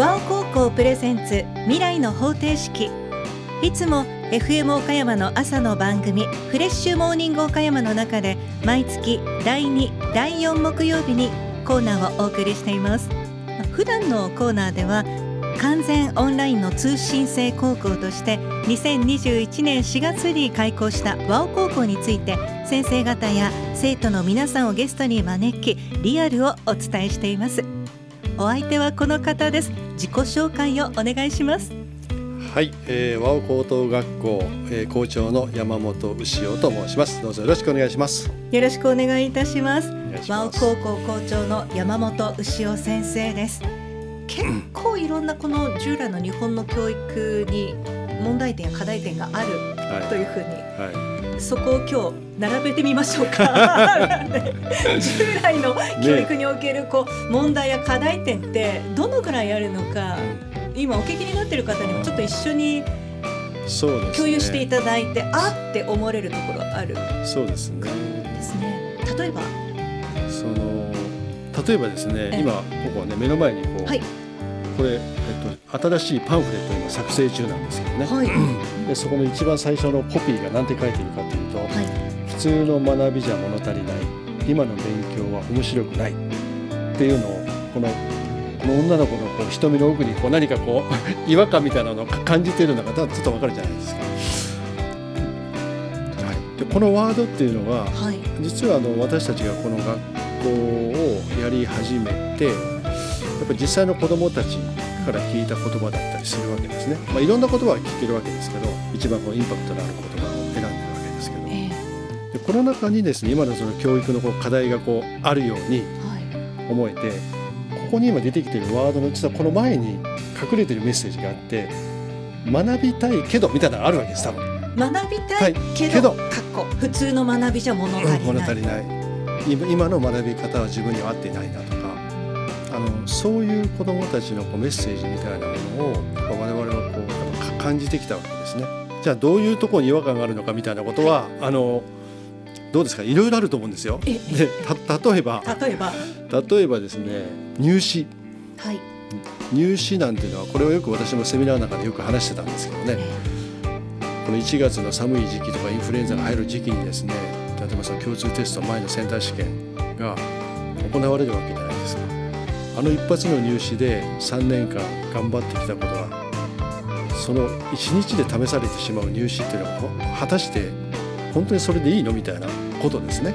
ワオ高校プレゼンツ未来の方程式。いつも FM 岡山の朝の番組フレッシュモーニング岡山の中で毎月第2第4木曜日にコーナーをお送りしています。普段のコーナーでは完全オンラインの通信制高校として2021年4月に開校した和尾高校について先生方や生徒の皆さんをゲストに招きリアルをお伝えしています。お相手はこの方です。自己紹介をお願いします。はい、えー、和尾高等学校、えー、校長の山本牛尾と申します。どうぞよろしくお願いします。よろしくお願いいたします。和尾高校校長の山本牛尾先生です。結構いろんなこの従来の日本の教育に問題点や課題点があるというふうに、はい。はい、そこを今日並べてみましょうか。従来の教育におけるこう問題や課題点ってどのぐらいあるのか、今お聞きになっている方にもちょっと一緒に共有していただいて、ね、あって思われるところある。そうですね。ですね。例えば。その例えばですね、今ここはね目の前にこう、はい、これ、えっと、新しいパンフレットを今作成中なんですけどね、はい、でそこの一番最初のコピーが何て書いているかというと、はい、普通の学びじゃ物足りない。今の勉強は面白くない。っていうのをこのこの女の子のこう瞳の奥にこう何かこう 違和感みたいなのを感じているのがちょっとわかるじゃないですか。はい、でこのワードっていうのは、はい、実はあの私たちがこの学校をやり始めてやっぱり実際の子どもたちから聞いた言葉だったりするわけですね、まあ、いろんな言葉は聞けるわけですけど一番こうインパクトのある言葉を選んでるわけですけど、えー、でこの中にですね今のその教育のこう課題がこうあるように思えて、はい、ここに今出てきているワードの実はこの前に隠れてるメッセージがあって学びたいけどみたいなのがあるわけです多分。学びたいけど,、かっこ普通の学びじゃ物足りない。物足りない。今の学び方は自分には合っていないなと。あのそういう子どもたちのこうメッセージみたいなものを我々はこう感じてきたわけですね。じゃあどういうところに違和感があるのかみたいなことは、はい、あのどうですか？いろいろあると思うんですよ。で例えば例えば？例えばですね入試、はい、入試なんていうのはこれはよく私もセミナーの中でよく話してたんですけどね、この1月の寒い時期とかインフルエンザが入る時期にですね例えばその共通テスト前のセンター試験が行われるわけじゃないですか。あの一発の入試で3年間頑張ってきたことがその1日で試されてしまう入試っていうのは果たして本当にそれでいいのみたいなことですね。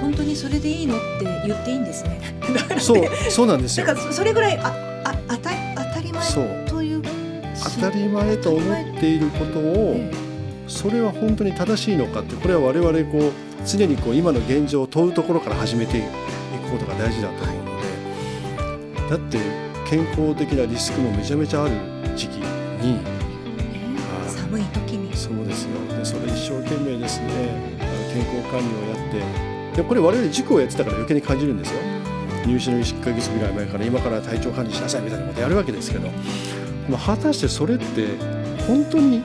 本当にそれでいいのって言っていいんですね。そうそうなんですよ。だからそれぐらいああ当た当たり前という当たり前と思っていることを、それは本当に正しいのかってこれは我々こう常にこう今の現状を問うところから始めていくことが大事だと思う。だって健康的なリスクもめちゃめちゃある時期に、えー、寒い時に。そうですよ。でそれ一生懸命ですね。健康管理をやって。でこれ我々塾をやってたから余計に感じるんですよ。入試の1か月ぐらい前から今から体調管理しなさいみたいなことやるわけですけど、まあ、果たしてそれって本当に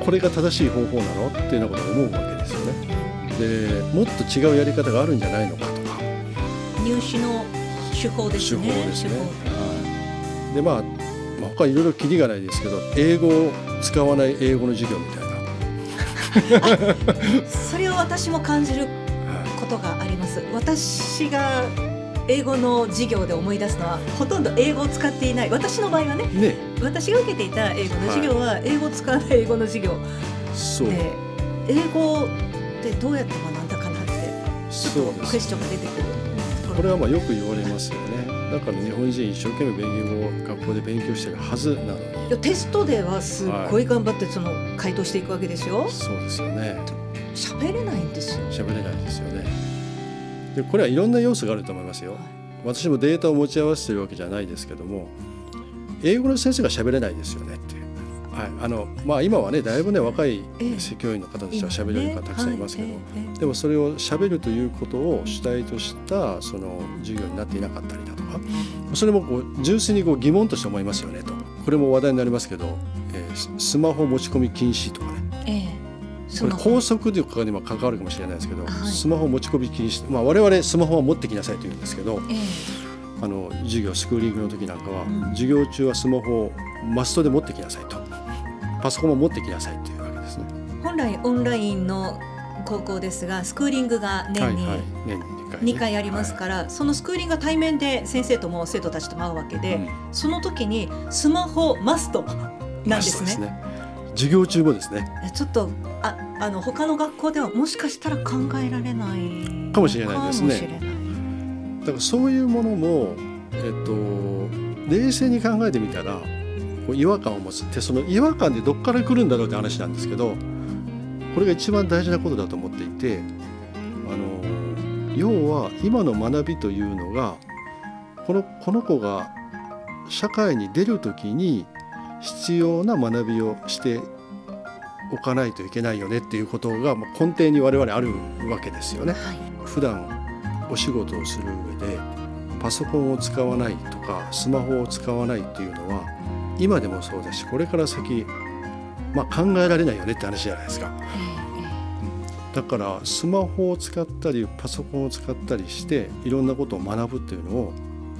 これが正しい方法なのっていうようなことを思うわけですよね。でもっと違うやり方があるんじゃないのかとか。入試の手法ですね。手法ですね。はい。でまあ、まあ、他いろいろきりがないですけど英語を使わない英語の授業みたいな。それを私も感じることがあります。私が英語の授業で思い出すのはほとんど英語を使っていない私の場合はね、ね、私が受けていた英語の授業は英語を使わない英語の授業そうで英語ってどうやって学んだかなってちょっとクエスチョンが出てくるこれはまあよく言われますよね。だから日本人一生懸命勉強を学校で勉強してるはずなのに。いやテストではすごい頑張ってその回答していくわけですよ、はい、そうですよね。喋れないんですよ。喋れないですよね。でこれはいろんな要素があると思いますよ、はい、私もデータを持ち合わせてるわけじゃないですけども英語の先生が喋れないですよねはいあのまあ、今はねだいぶね若い教員の方たちは喋れる方たくさんいますけど、でもそれを喋るということを主体としたその授業になっていなかったりだとかそれもこう純粋にこう疑問として思いますよねと。これも話題になりますけど、えー、スマホ持ち込み禁止とかね、えこれ高速とかにも関わるかもしれないですけど、はい、スマホ持ち込み禁止、まあ、我々スマホは持ってきなさいと言うんですけど、あの授業スクーリングの時なんかは、うん。授業中はスマホをマストで持ってきなさいとパソコンも持ってきなさいというわけですね。本来オンラインの高校ですがスクーリングが年にはいはい、年に2回、ね、2回ありますから、そのスクーリングが対面で先生とも生徒たちとも会うわけで、うん。その時にスマホマストなんですね。マストね。授業中もですね。ちょっとああの他の学校ではもしかしたら考えられないかもしれないですね。だからそういうものも、えっと、冷静に考えてみたらこう違和感を持つってその違和感でどっから来るんだろうって話なんですけどこれが一番大事なことだと思っていてあの要は今の学びというのがこのこの子が社会に出る時に必要な学びをしておかないといけないよねっていうことがまあ根底に我々あるわけですよね。はい普段お仕事をする上でパソコンを使わないとかスマホを使わないっていうのは今でもそうだしこれから先、まあ、考えられないよねって話じゃないですか。だからスマホを使ったりパソコンを使ったりしていろんなことを学ぶっていうのを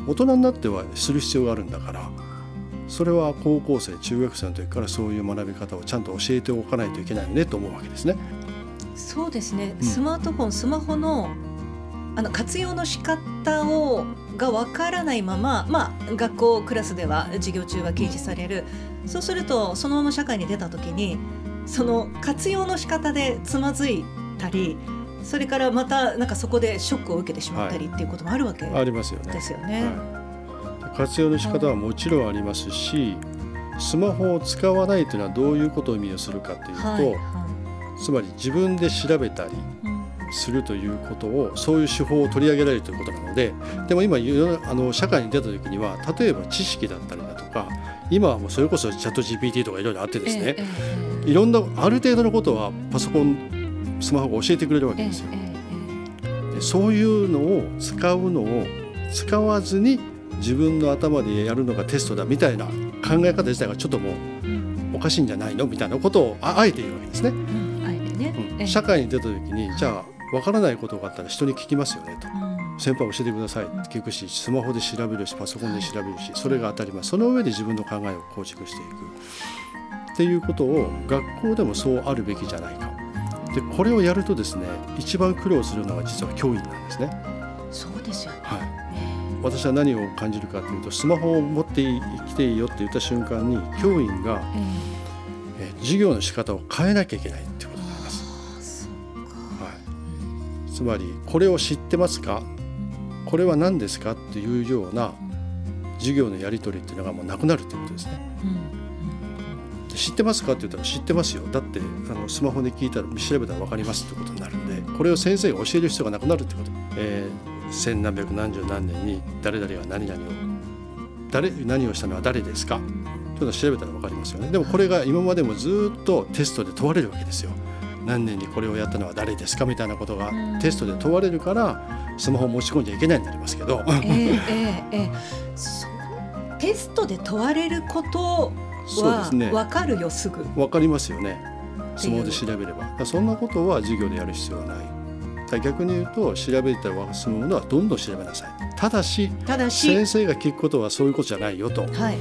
大人になってはする必要があるんだからそれは高校生中学生の時からそういう学び方をちゃんと教えておかないといけないよねと思うわけですね。そうですね、うん。スマートフォンスマホのあの活用の仕方をがわからないまま、まあ、学校クラスでは授業中は禁止される。そうするとそのまま社会に出た時にその活用の仕方でつまずいたりそれからまたなんかそこでショックを受けてしまったりっていうこともあるわけありますよね。ですよね。はい、活用の仕方はもちろんありますしスマホを使わないというのはどういうことを意味をするかというと、はい。はつまり自分で調べたりいうんするということをそういう手法を取り上げられるということなのででも今あの社会に出た時には例えば知識だったりだとか今はもうそれこそチャット GPT とかいろいろあってですね、いろんなある程度のことはパソコンスマホが教えてくれるわええけですよ。ええでそういうのを使うのを使わずに自分の頭でやるのがテストだみたいな考え方自体がちょっともうおかしいんじゃないのみたいなことをああえて言うわけですね。うん社会に出た時にじゃあ分からないことがあったら人に聞きますよねと。うん。先輩教えてくださいって聞くしスマホで調べるしパソコンで調べるしそれが当たり前。その上で自分の考えを構築していく。っていうことを学校でもそうあるべきじゃないか。でこれをやるとですね一番苦労するのは実は教員なんですね。そうですよね。はい。え私は何を感じるかというとスマホを持ってきていいよって言った瞬間に教員がええ。えー授業の仕方を変えなきゃいけないつまりこれを知ってますか？これは何ですか？っていうような授業のやり取りっていうのがもうなくなるっていうことですね。うんで知ってますか？って言ったら知ってますよ。だってあのスマホで聞いたら調べたら分かりますってことになるんでこれを先生が教える必要がなくなるってこと、えー、千何百何十何年に誰々が何々を誰何をしたのは誰ですか？ちょっと調べたら分かりますよね。でもこれが今までもずっとテストで問われるわけですよ何年にこれをやったのは誰ですかみたいなことがうん。テストで問われるからスマホを持ち込んじゃいけないになりますけど。ええええええ。そう？テストで問われることはそうですね。わかるよすぐ。分かりますよね。スマホで調べれば。そんなことは授業でやる必要はない。逆に言うと調べたら済むものはどんどん調べなさい。ただしただし、先生が聞くことはそういうことじゃないよと。はい。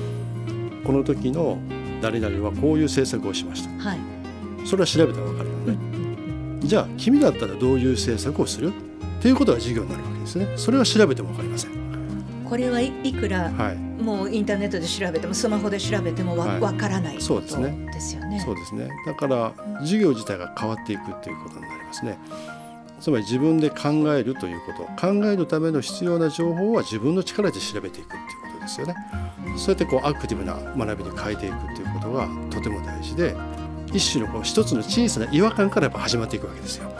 この時の誰々はこういう政策をしました。はい。それは調べたら分かるよね、ん。じゃあ君だったらどういう政策をするっていうことが授業になるわけですね。それは調べても分かりません。うんこれはいいくらはい。もうインターネットで調べてもスマホで調べてもわ,、はい。わからないそうですね。ですよね。そうですね。だから授業自体が変わっていくっていうことになりますね。つまり自分で考えるということ。考えるための必要な情報は自分の力で調べていくっていうことですよね。そうやってこうアクティブな学びに変えていくっていうことがとても大事で一種のこう一つの小さな違和感からやっぱ始まっていくわけですよ。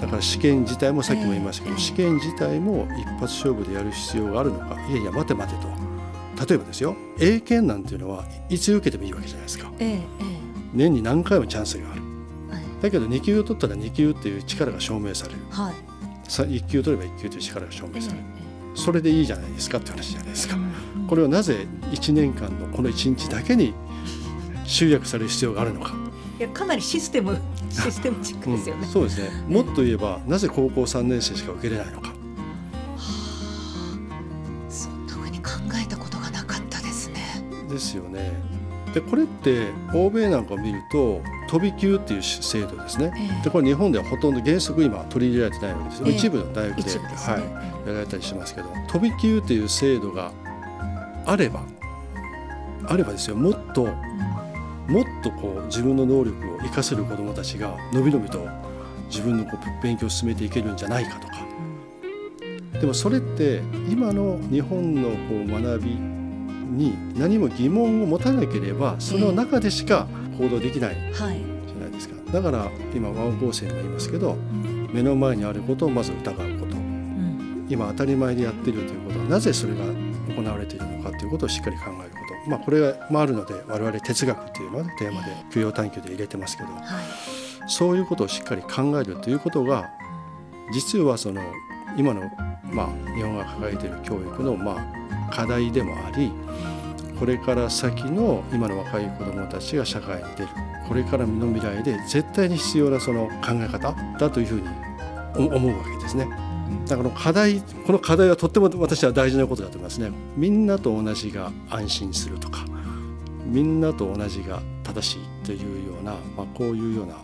だから試験自体もさっきも言いましたけど、ええ。試験自体も一発勝負でやる必要があるのかいやいや待て待てと。例えばですよ英検なんていうのはいつ受けてもいいわけじゃないですか。年に何回もチャンスがある。だけど2級を取ったら2級っていう力が証明される。はい。さ1級取れば1級という力が証明ええされるそれでいいじゃないですかって話じゃないですか。うんこれをなぜ1年間のこの1日だけに集約される必要があるのか、いやかなりシステム システムチックですよね。うんそうですね。もっと言えばなぜ高校3年生しか受けれないのか。そっですよね。でこれって欧米なんかを見ると飛び級っていう制度ですね、えー、でこれ日本ではほとんど原則今取り入れられてないわけです、えー、一部の大学で、ね、はい、やられたりしますけど。飛び級っていう制度があればあればですよ。もっと、うん、もっとこう自分の能力を生かせる子どもたちがのびのびと自分のこう勉強を進めていけるんじゃないかとか、でもそれって今の日本のこう学びに何も疑問を持たなければその中でしか行動できないじゃないですか、えーはい、だから今和合生も言いますけど、うん、目の前にあることをまず疑うこと、うん、今当たり前でやっているということはなぜそれが行われているのかということをしっかり考えることまあこれもあるので我々哲学っていうのは、ね、テーマで供養探求で入れてますけど、はい、そういうことをしっかり考えるということが実はその今の、まあ、日本が抱えている教育の、まあ、課題でもありこれから先の今の若い子どもたちが社会に出るこれからの未来で絶対に必要なその考え方だというふうに思うわけですね。だから課題この課題はとっても私は大事なことだと思いますね。みんなと同じが安心するとかみんなと同じが正しいというような、まあ、こういうような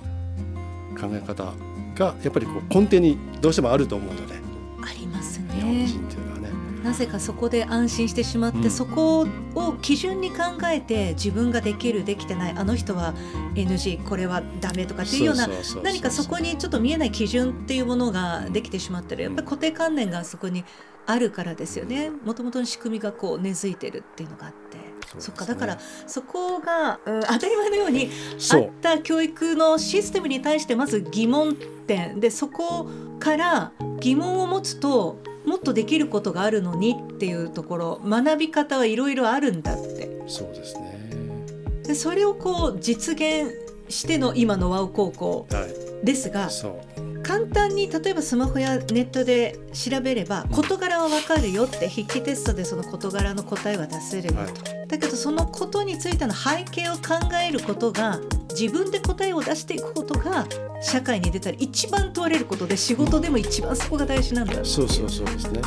考え方がやっぱりこう根底にどうしてもあると思うのでありますね日本人というのはね。なぜかそこで安心してしまって、うん、そこを基準に考えて自分ができるできてないあの人は NG これはダメとかっていうような何かそこにちょっと見えない基準っていうものができてしまってる。やっぱり固定観念がそこにあるからですよね。もともとの仕組みがこう根付いてるっていうのがあって。そっか。だからそこが、うん、当たり前のようにあった教育のシステムに対してまず疑問点。でそこから疑問を持つともっとできることがあるのにっていうところ学び方はいろいろあるんだって。そうですね。でそれをこう実現しての今のワウ高校ですが、はい、簡単に例えばスマホやネットで調べれば事柄は分かるよって筆記テストでその事柄の答えは出せるよと、はい、だけどそのことについての背景を考えることが自分で答えを出していくことが社会に出たら一番問われることで仕事でも一番そこが大事なんだそうそうそうですね。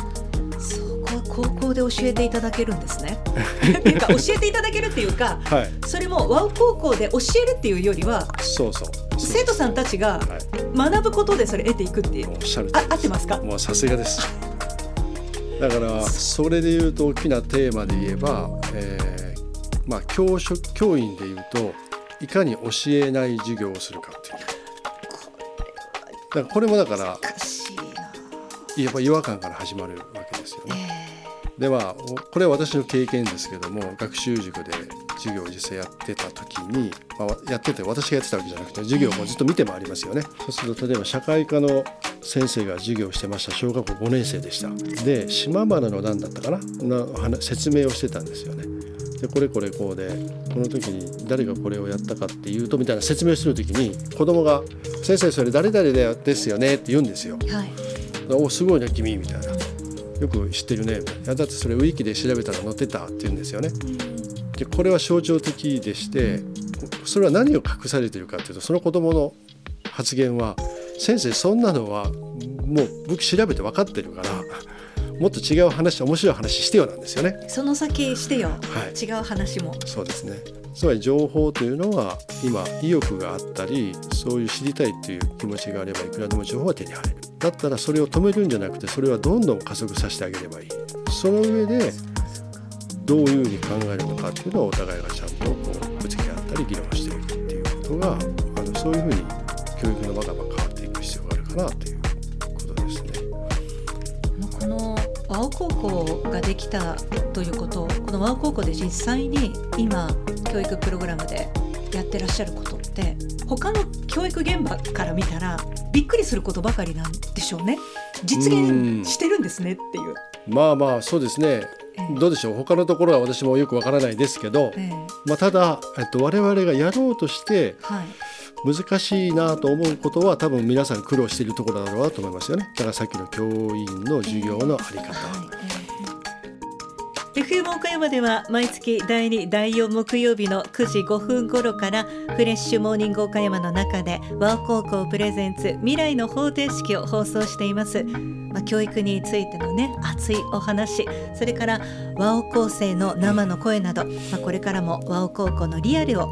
そこは高校で教えていただけるんですね。っていうか教えていただけるっていうか、はい、それも和ウ高校で教えるっていうよりはそうそう生徒さんたちが学ぶことでそれ得ていくっていう、はい、おっしゃるあ合ってますか？もうさすがです。だからそれでいうと大きなテーマで言えば、えー、まあ教職教員でいうといかに教えない授業をするかっていう。だからこれもだからやっぱ違和感から始まるわけですよね。えー、ではこれは私の経験ですけども学習塾で授業を実際やってた時に、まあ、やってて私がやってたわけじゃなくて授業もずっと見て回りますよね。そうすると例えば社会科の先生が授業をしてました小学校5年生でした。で島原の何だったかな？の説明をしてたんですよね。でこれこれこうでこの時に誰がこれをやったかっていうとみたいな説明する時に子供が「先生それ誰々ですよね」って言うんですよ。はい、おすごいね君みたいな。よく知ってるねいやだってそれウィキで調べたら載ってたって言うんですよね。でこれは象徴的でしてそれは何を隠されているかというとその子供の発言は「先生そんなのはもう僕調べて分かってるからもっと違う話面白い話してよなんですよね。その先してよ、はい、違う話も。そうですね。つまり情報というのは今意欲があったりそういう知りたいという気持ちがあればいくらでも情報は手に入る。だったらそれを止めるんじゃなくてそれはどんどん加速させてあげればいい。その上でどういうふうに考えるのかっていうのをお互いがちゃんとこうぶつけ合ったり議論していくっていうことがあのそういうふうに教育の場が変わっていく必要があるかなという和尾高校ができたということこの和尾高校で実際に今教育プログラムでやってらっしゃることって他の教育現場から見たらびっくりすることばかりなんでしょうね。実現してるんですねっていう。まあまあそうですね、えー、どうでしょう？他のところは私もよくわからないですけど、えー、まあ、ただ、えっと、我々がやろうとして、はい。難しいなと思うことは多分皆さん苦労しているところだろうなと思いますよね。だからさっきの教員の授業のあり方、はい FM 岡山では毎月第2第4木曜日の9時5分頃からフレッシュモーニング岡山の中で和尾高校プレゼンツ未来の方程式を放送しています。まあ、教育についてのね熱いお話それから和尾高生の生の声など、まあ、これからも和尾高校のリアルを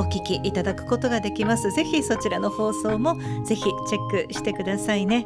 お聞きいただくことができます。ぜひそちらの放送もぜひチェックしてくださいね。